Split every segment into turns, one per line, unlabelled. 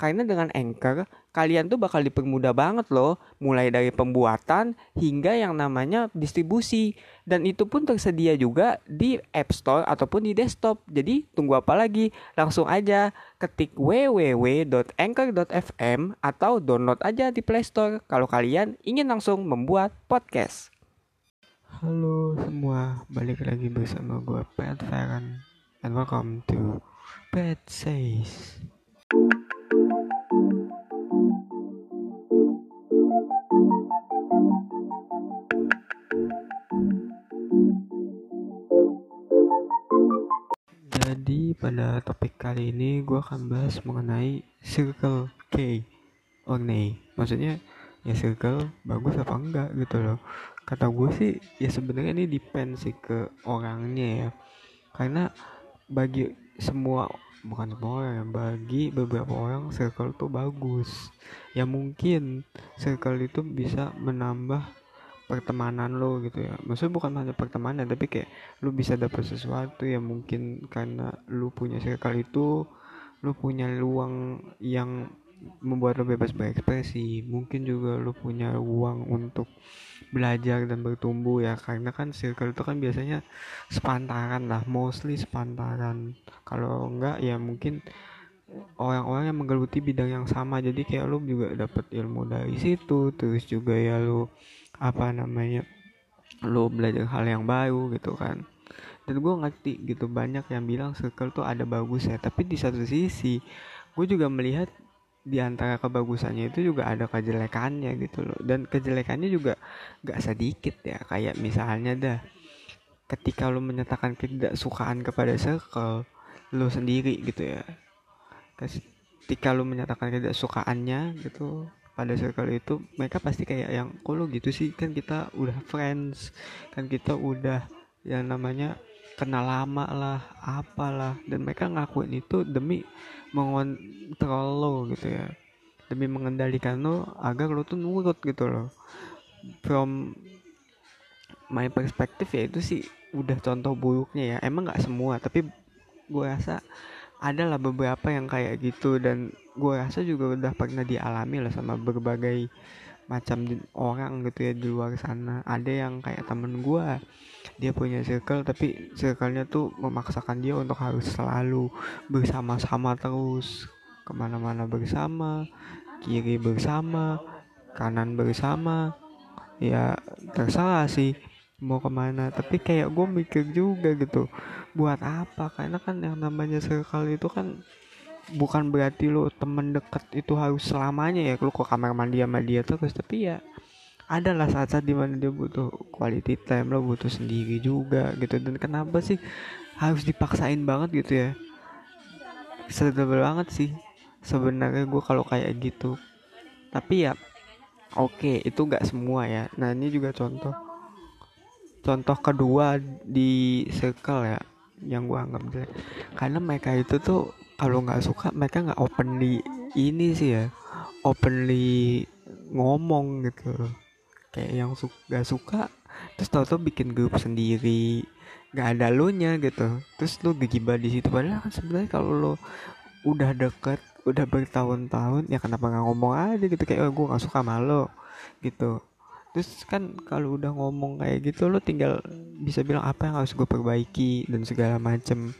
Karena dengan Anchor, kalian tuh bakal dipermudah banget loh, mulai dari pembuatan hingga yang namanya distribusi. Dan itu pun tersedia juga di App Store ataupun di desktop. Jadi tunggu apa lagi? Langsung aja ketik www.anchor.fm atau download aja di Play Store kalau kalian ingin langsung membuat podcast.
Halo semua, balik lagi bersama gue Pat Farhan and welcome to Pat Says. Topik kali ini gue akan bahas mengenai Circle K or nay. Maksudnya ya circle bagus apa enggak gitu loh. Kata gue sih ya sebenarnya ini depend sih ke orangnya ya. Karena bagi semua bukan semua orang ya bagi beberapa orang circle tuh bagus ya mungkin circle itu bisa menambah pertemanan lo gitu ya. Maksudnya bukan hanya pertemanan tapi kayak lu bisa dapat sesuatu yang mungkin karena lu punya circle itu lu punya ruang yang membuat lo bebas berekspresi. Mungkin juga lo punya ruang untuk belajar dan bertumbuh ya karena kan circle itu kan biasanya sepantaran lah mostly sepantaran. Kalau enggak ya mungkin orang-orang yang menggeluti bidang yang sama. Jadi kayak lo juga dapat ilmu dari situ terus juga ya lo apa namanya lo belajar hal yang baru gitu kan. Dan gue ngerti gitu banyak yang bilang circle tuh ada bagus ya tapi di satu sisi gue juga melihat di antara kebagusannya itu juga ada kejelekannya gitu loh. Dan kejelekannya juga gak sedikit ya. Kayak misalnya dah ketika lo menyatakan ketidaksukaan kepada circle lo sendiri gitu ya. Ketika lo menyatakan ketidaksukaannya gitu pada circle itu mereka pasti kayak yang kok lo gitu sih kan kita udah friends kan kita udah yang namanya kenal lama lah apalah. Dan mereka ngakuin itu demi mengontrol lo gitu ya. Demi mengendalikan lo agar lo tuh nurut gitu loh. From my perspective ya itu sih udah contoh buruknya ya. Emang nggak semua tapi gue rasa ada lah beberapa yang kayak gitu dan gue rasa juga udah pernah dialami lah sama berbagai macam orang gitu ya di luar sana. Ada yang kayak temen gue dia punya circle tapi circle-nya tuh memaksakan dia untuk harus selalu bersama-sama terus. Ke mana-mana bersama kiri bersama kanan bersama ya terserah sih mau ke mana. Tapi kayak gue mikir juga gitu buat apa? Karena kan yang namanya circle itu kan bukan berarti lo temen deket itu harus selamanya ya lo ke kamar mandi sama dia terus tapi ya ada lah saat-saat di mana dia butuh quality time lo butuh sendiri juga gitu. Dan kenapa sih harus dipaksain banget gitu ya? Sedih banget sih sebenarnya gue kalau kayak gitu. Tapi ya oke okay, itu nggak semua ya. Nah ini juga contoh contoh kedua di circle ya yang gue anggap jelek. Karena mereka itu tuh kalau nggak suka mereka nggak openly ini sih ya openly ngomong gitu. Kayak yang su gak suka terus tau tau bikin grup sendiri nggak ada lo nya gitu. Terus lo digibah di situ padahal kan sebenarnya kalau lo udah deket udah bertahun-tahun ya kenapa nggak ngomong aja gitu? Kayak oh, gue nggak suka malu gitu. Terus kan kalau udah ngomong kayak gitu lo tinggal bisa bilang apa yang harus gue perbaiki dan segala macem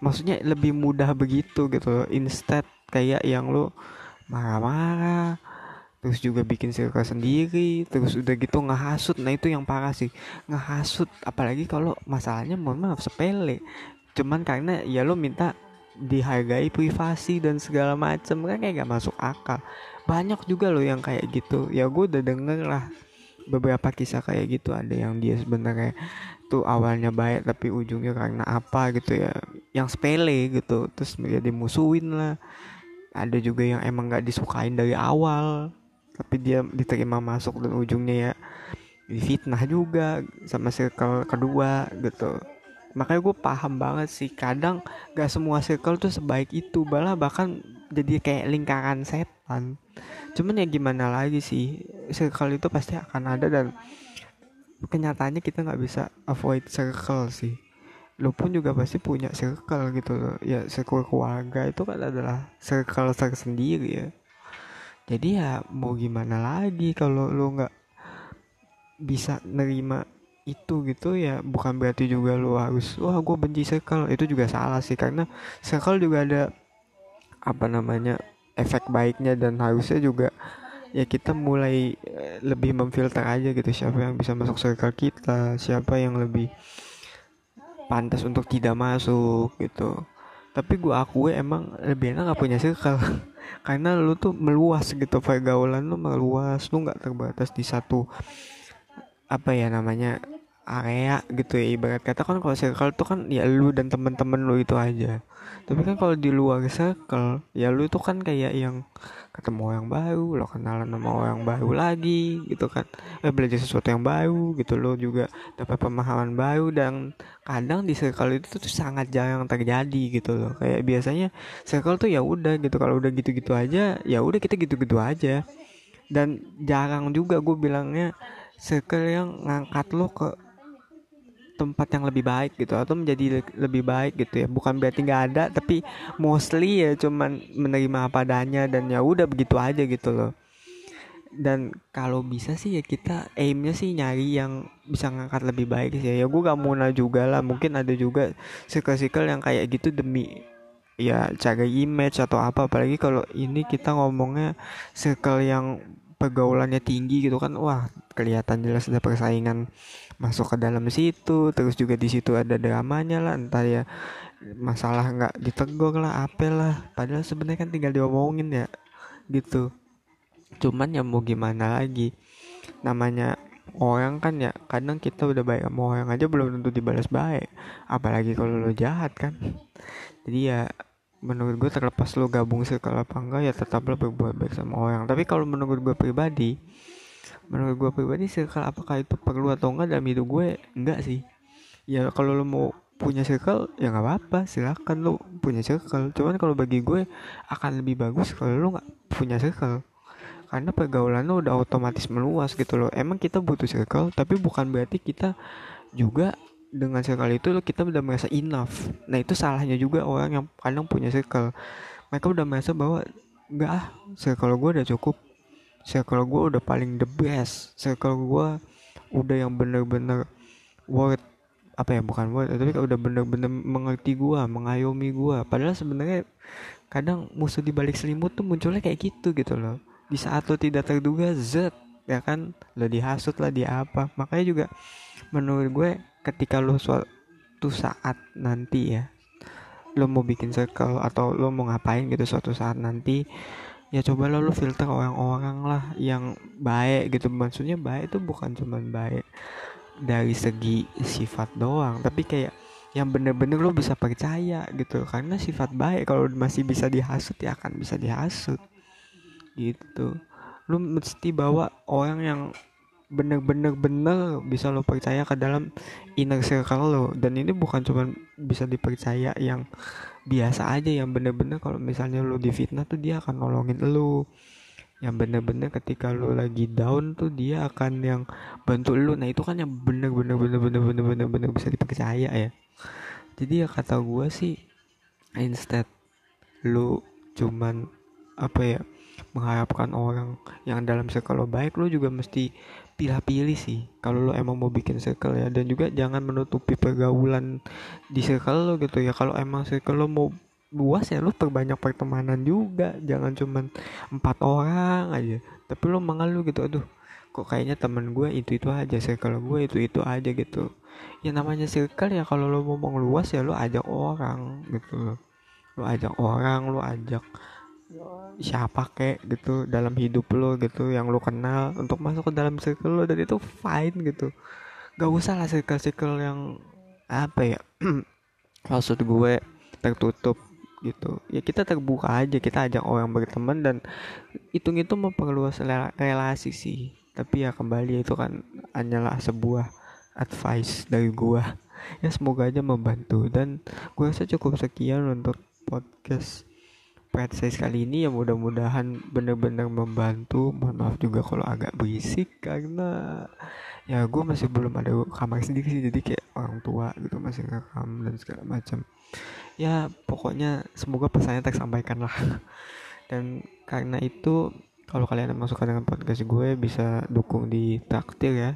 maksudnya lebih mudah begitu gitu. Instead kayak yang lo marah-marah terus juga bikin circle sendiri terus udah gitu ngehasut. Nah itu yang parah sih. Ngehasut apalagi kalau masalahnya mohon maaf sepele. Cuman karena ya lo minta dihargai privasi dan segala macem kan kayak gak masuk akal. Banyak juga loh yang kayak gitu. Ya gue udah denger lah beberapa kisah kayak gitu. Ada yang dia sebenarnya tuh awalnya baik tapi ujungnya karena apa gitu ya. Yang sepele gitu terus dia dimusuhin lah. Ada juga yang emang gak disukain dari awal tapi dia diterima masuk dan ujungnya ya difitnah juga sama circle kedua gitu. Makanya gue paham banget sih kadang gak semua circle tuh sebaik itu malah bahkan jadi kayak lingkaran setan cuman ya gimana lagi sih circle itu pasti akan ada dan kenyataannya kita nggak bisa avoid circle sih. Lu pun juga pasti punya circle gitu loh. Ya circle keluarga itu kan adalah circle tersendiri ya. Jadi ya mau gimana lagi kalau lu nggak bisa nerima itu gitu ya bukan berarti juga lu harus wah gue benci circle. Itu juga salah sih karena circle juga ada apa namanya efek baiknya dan harusnya juga ya kita mulai eh, lebih memfilter aja gitu siapa yang bisa masuk circle kita siapa yang lebih pantas untuk tidak masuk gitu. Tapi gue akui emang lebih enak gak punya circle. Karena lu tuh meluas gitu pergaulan lu meluas lu nggak terbatas di satu apa ya namanya area gitu ya ibarat kata kan kalau circle tuh kan ya lu dan temen-temen lu itu aja. Tapi kan kalau di luar circle ya lu tuh kan kayak yang ketemu orang baru lo kenalan sama orang baru lagi gitu kan. Eh, belajar sesuatu yang baru gitu lo juga dapat pemahaman baru dan kadang di circle itu tuh sangat jarang terjadi gitu loh. Kayak biasanya circle tuh ya udah gitu kalau udah gitu-gitu aja ya udah kita gitu-gitu aja. Dan jarang juga gue bilangnya circle yang ngangkat lo ke tempat yang lebih baik gitu atau menjadi lebih baik gitu ya. Bukan berarti nggak ada tapi mostly ya cuman menerima apa adanya dan ya udah begitu aja gitu loh. Dan kalau bisa sih ya kita aimnya sih nyari yang bisa ngangkat lebih baik sih. Ya gue gak mau juga lah mungkin ada juga circle-circle yang kayak gitu demi ya cara image atau apa. Apalagi kalau ini kita ngomongnya circle yang pergaulannya tinggi gitu kan wah kelihatan jelas ada persaingan masuk ke dalam situ terus juga di situ ada dramanya lah entah ya masalah nggak ditegur lah apa lah. Padahal sebenarnya kan tinggal diomongin ya gitu. Cuman ya mau gimana lagi? Namanya orang kan ya kadang kita udah baik sama orang aja belum tentu dibalas baik. Apalagi kalau lo jahat kan. Jadi ya menurut gue terlepas lo gabung circle apa enggak ya tetap lo berbuat baik sama orang. Tapi kalau menurut gue pribadi menurut gue pribadi circle apakah itu perlu atau enggak dalam hidup gue? Enggak sih. Ya kalau lo mau punya circle ya nggak apa-apa silakan lo punya circle. Cuman kalau bagi gue akan lebih bagus kalau lo nggak punya circle. Karena pergaulan lo udah otomatis meluas gitu loh. Emang kita butuh circle tapi bukan berarti kita juga dengan circle itu kita udah merasa enough nah itu salahnya juga orang yang kadang punya circle. Mereka udah merasa bahwa enggak ah circle gue udah cukup. Circle gue udah paling the best. Circle gue udah yang bener-bener worth apa ya bukan worth tapi udah bener-bener mengerti gue mengayomi gue padahal sebenarnya kadang musuh di balik selimut tuh munculnya kayak gitu gitu loh. Di saat lo tidak terduga z ya kan? Lo dihasut lah dia apa. Makanya juga menurut gue ketika lo suatu saat nanti ya lo mau bikin circle atau lo mau ngapain gitu suatu saat nanti ya coba lo filter orang-orang lah yang baik gitu. Maksudnya baik itu bukan cuma baik dari segi sifat doang tapi kayak yang bener-bener lo bisa percaya gitu. Karena sifat baik kalau masih bisa dihasut ya akan bisa dihasut gitu. Lo mesti bawa orang yang bener-bener bener bisa lo percaya ke dalam inner circle lo. Dan ini bukan cuma bisa dipercaya yang biasa aja yang bener-bener kalau misalnya lo difitnah tuh dia akan nolongin lo. Yang bener-bener ketika lo lagi down tuh dia akan yang bantu lo. Nah itu kan yang bener-bener bener-bener bener-bener bener bisa dipercaya ya. Jadi ya kata gue sih instead lo cuman apa ya mengharapkan orang yang dalam circle lo. Baik lo juga mesti pilih-pilih sih. Kalau lo emang mau bikin circle ya. Dan juga jangan menutupi pergaulan di circle lo gitu ya. Kalau emang circle lo mau luas ya lo perbanyak pertemanan juga. Jangan cuman empat orang aja. Tapi lo mengeluh gitu aduh kok kayaknya temen gue itu itu aja circle gue itu itu aja gitu. Ya namanya circle ya kalau lo mau luas ya lo ajak orang gitu. Lo lo ajak orang lo ajak siapa kek gitu dalam hidup lo gitu yang lo kenal untuk masuk ke dalam circle lo dan itu fine gitu. Gak usah lah circle-circle yang apa ya maksud gue tertutup gitu. Ya kita terbuka aja kita ajak orang berteman dan hitung itu memperluas relasi sih. Tapi ya kembali itu kan hanyalah sebuah advice dari gue ya semoga aja membantu dan gue rasa cukup sekian untuk podcast size kali ini ya mudah-mudahan bener-bener membantu. Mohon maaf juga kalau agak berisik karena ya gue masih belum ada kamar sendiri sih jadi kayak orang tua gitu masih rekam dan segala macam. Ya pokoknya semoga pesannya tersampaikan lah. Dan karena itu kalau kalian emang suka dengan podcast gue bisa dukung di traktir ya.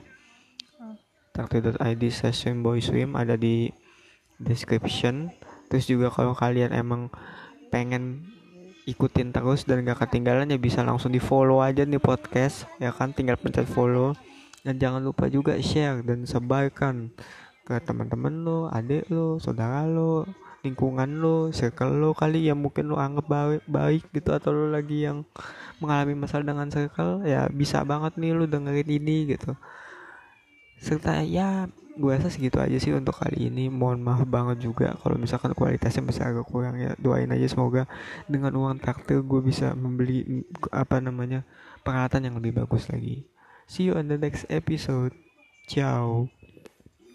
Traktir.id session boy swim ada di description. Terus juga kalau kalian emang pengen ikutin terus dan gak ketinggalan ya bisa langsung di follow aja nih podcast ya kan? Tinggal pencet follow. Dan jangan lupa juga share dan sebarkan ke teman-teman lo, adik lo, saudara lo, lingkungan lo, circle lo kali yang mungkin lo anggap baik, baik gitu atau lo lagi yang mengalami masalah dengan circle ya bisa banget nih lo dengerin ini gitu. Serta ya gue rasa segitu aja sih untuk kali ini. Mohon maaf banget juga kalau misalkan kualitasnya masih agak kurang ya. Doain aja semoga dengan uang traktir gue bisa membeli apa namanya peralatan yang lebih bagus lagi. See you on the next episode. Ciao